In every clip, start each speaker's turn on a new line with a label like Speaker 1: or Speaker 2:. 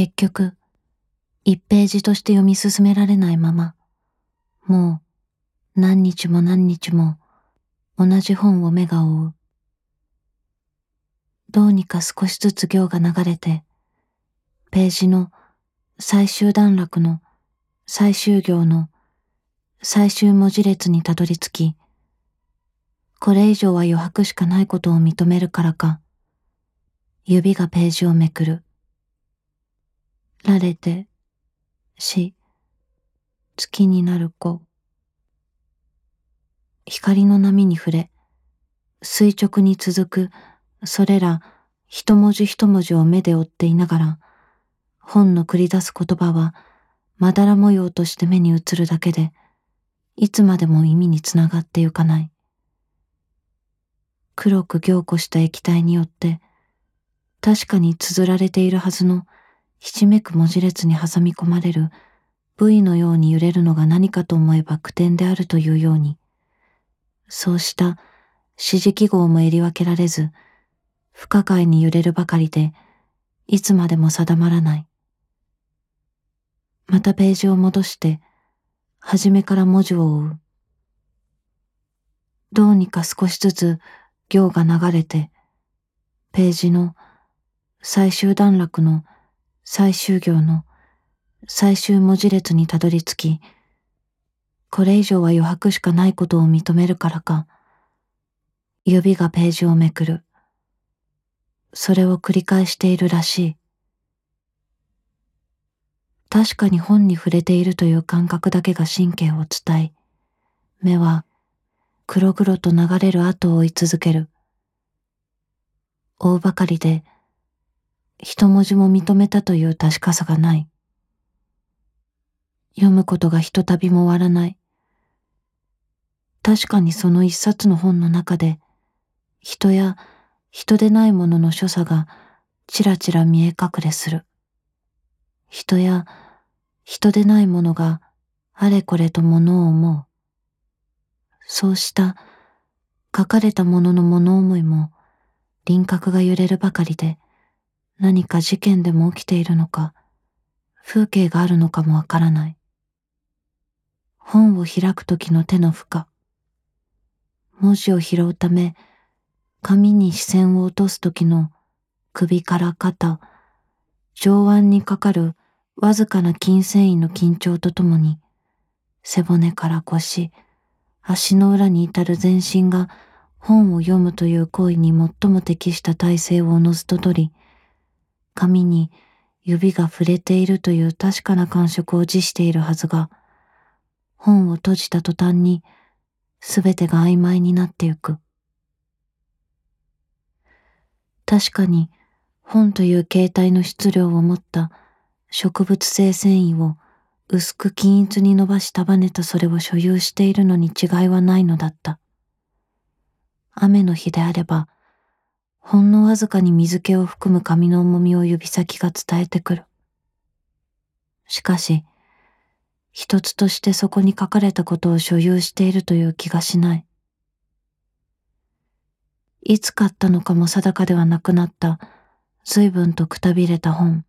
Speaker 1: 結局、一ページとして読み進められないまま、もう何日も何日も同じ本を目が追う。どうにか少しずつ行が流れて、ページの最終段落の最終行の最終文字列にたどり着き、これ以上は余白しかないことを認めるからか、指がページをめくる。られて、し、月になる子。光の波に触れ、垂直に続く、それら一文字一文字を目で追っていながら、本の繰り出す言葉は、まだら模様として目に映るだけで、いつまでも意味につながってゆかない。黒く凝固した液体によって、確かに綴られているはずのひしめく文字列に挟み込まれる V のように揺れるのが何かと思えば苦点であるというように、そうした指示記号もえり分けられず、不可解に揺れるばかりで、いつまでも定まらない。またページを戻して、初めから文字を追う。どうにか少しずつ行が流れて、ページの最終段落の最終行の最終文字列にたどり着き、これ以上は余白しかないことを認めるからか、指がページをめくる。それを繰り返しているらしい。確かに本に触れているという感覚だけが神経を伝え、目は黒々と流れる後を追い続ける。大ばかりで、一文字も認めたという確かさがない。読むことがひとたびも終わらない。確かにその一冊の本の中で、人や人でないものの所作がちらちら見え隠れする。人や人でないものがあれこれとものを思う。そうした書かれたものの物思いも輪郭が揺れるばかりで何か事件でも起きているのか風景があるのかもわからない。本を開く時の手の負荷。文字を拾うため紙に視線を落とす時の首から肩、上腕にかかるわずかな筋繊維の緊張とともに背骨から腰、足の裏に至る全身が本を読むという行為に最も適した体勢をおのずと取り、紙に指が触れているという確かな感触を持しているはずが、本を閉じた途端にすべてが曖昧になってゆく。確かに本という形態の質量を持った植物性繊維を薄く均一に伸ばし束ねたそれを所有しているのに違いはないのだった。雨の日であれば、ほんのわずかに水気を含む紙の重みを指先が伝えてくる。しかし、一つとしてそこに書かれたことを所有しているという気がしない。いつ買ったのかも定かではなくなった随分とくたびれた本。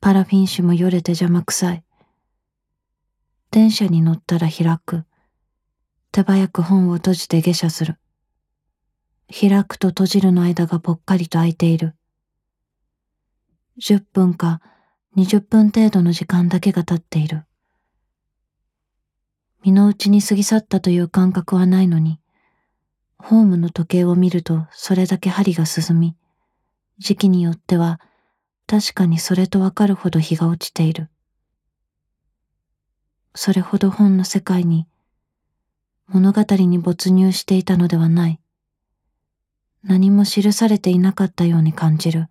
Speaker 1: パラフィン紙もよれて邪魔くさい。電車に乗ったら開く。手早く本を閉じて下車する。開くと閉じるの間がぽっかりと空いている。10分か20分程度の時間だけが経っている。身の内に過ぎ去ったという感覚はないのに、ホームの時計を見るとそれだけ針が進み、時期によっては確かにそれとわかるほど日が落ちている。それほど本の世界に物語に没入していたのではない。何も記されていなかったように感じる。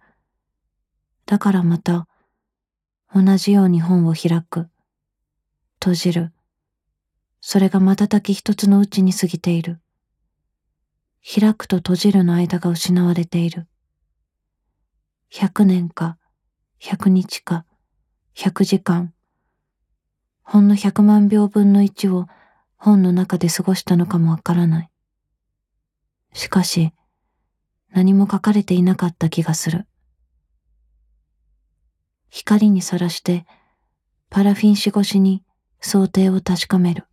Speaker 1: だからまた同じように本を開く。閉じる。それが瞬き一つのうちに過ぎている。開くと閉じるの間が失われている。百年か100日か100時間ほんの100万秒分の1を本の中で過ごしたのかもわからない。しかし何も書かれていなかった気がする。光にさらしてパラフィン紙越しに想定を確かめる。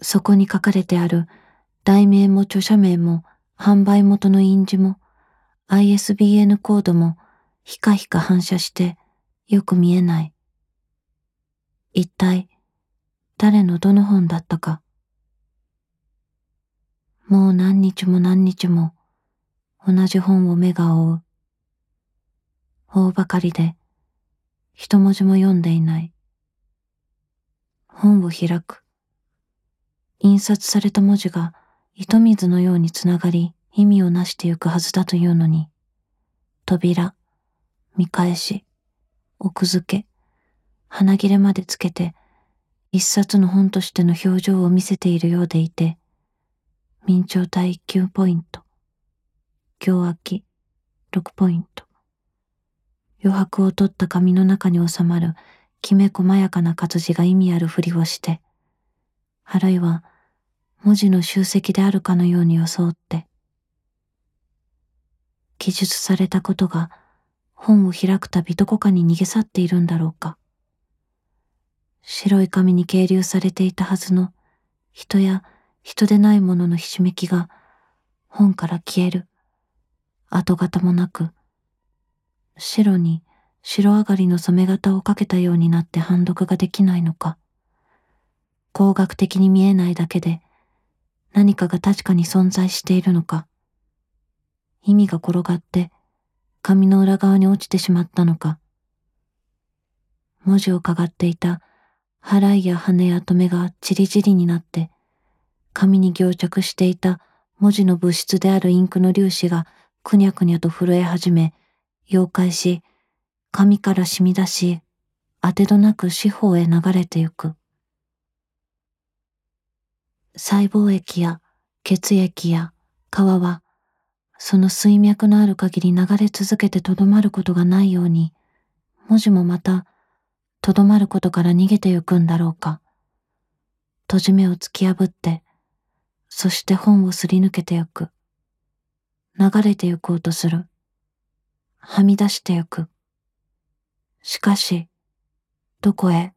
Speaker 1: そこに書かれてある題名も著者名も販売元の印字も ISBN コードもひかひか反射してよく見えない。一体誰のどの本だったか。もう何日も何日も同じ本を目が追う。大ばかりで一文字も読んでいない。本を開く。印刷された文字が糸水のようにつながり意味をなしてゆくはずだというのに、扉、見返し、奥付け、花切れまでつけて、一冊の本としての表情を見せているようでいて、明朝体1級ポイント、今日秋6ポイント、余白を取った紙の中に収まるきめ細やかな活字が意味あるふりをして、あるいは文字の集積であるかのように装って、記述されたことが本を開くたびどこかに逃げ去っているんだろうか。白い紙に係留されていたはずの人や人でないもののひしめきが本から消える。跡形もなく、白に白上がりの染め型をかけたようになって判読ができないのか。工学的に見えないだけで何かが確かに存在しているのか、意味が転がって紙の裏側に落ちてしまったのか、文字をかがっていた払いや羽や止めがチリチリになって、紙に凝着していた文字の物質であるインクの粒子がくにゃくにゃと震え始め、溶解し、紙から染み出し、当てどなく四方へ流れてゆく。細胞液や血液や皮は、その水脈のある限り流れ続けてとどまることがないように、文字もまた、とどまることから逃げてゆくんだろうか。閉じ目を突き破って、そして本をすり抜けてゆく。流れてゆこうとする。はみ出してゆく。しかし、どこへ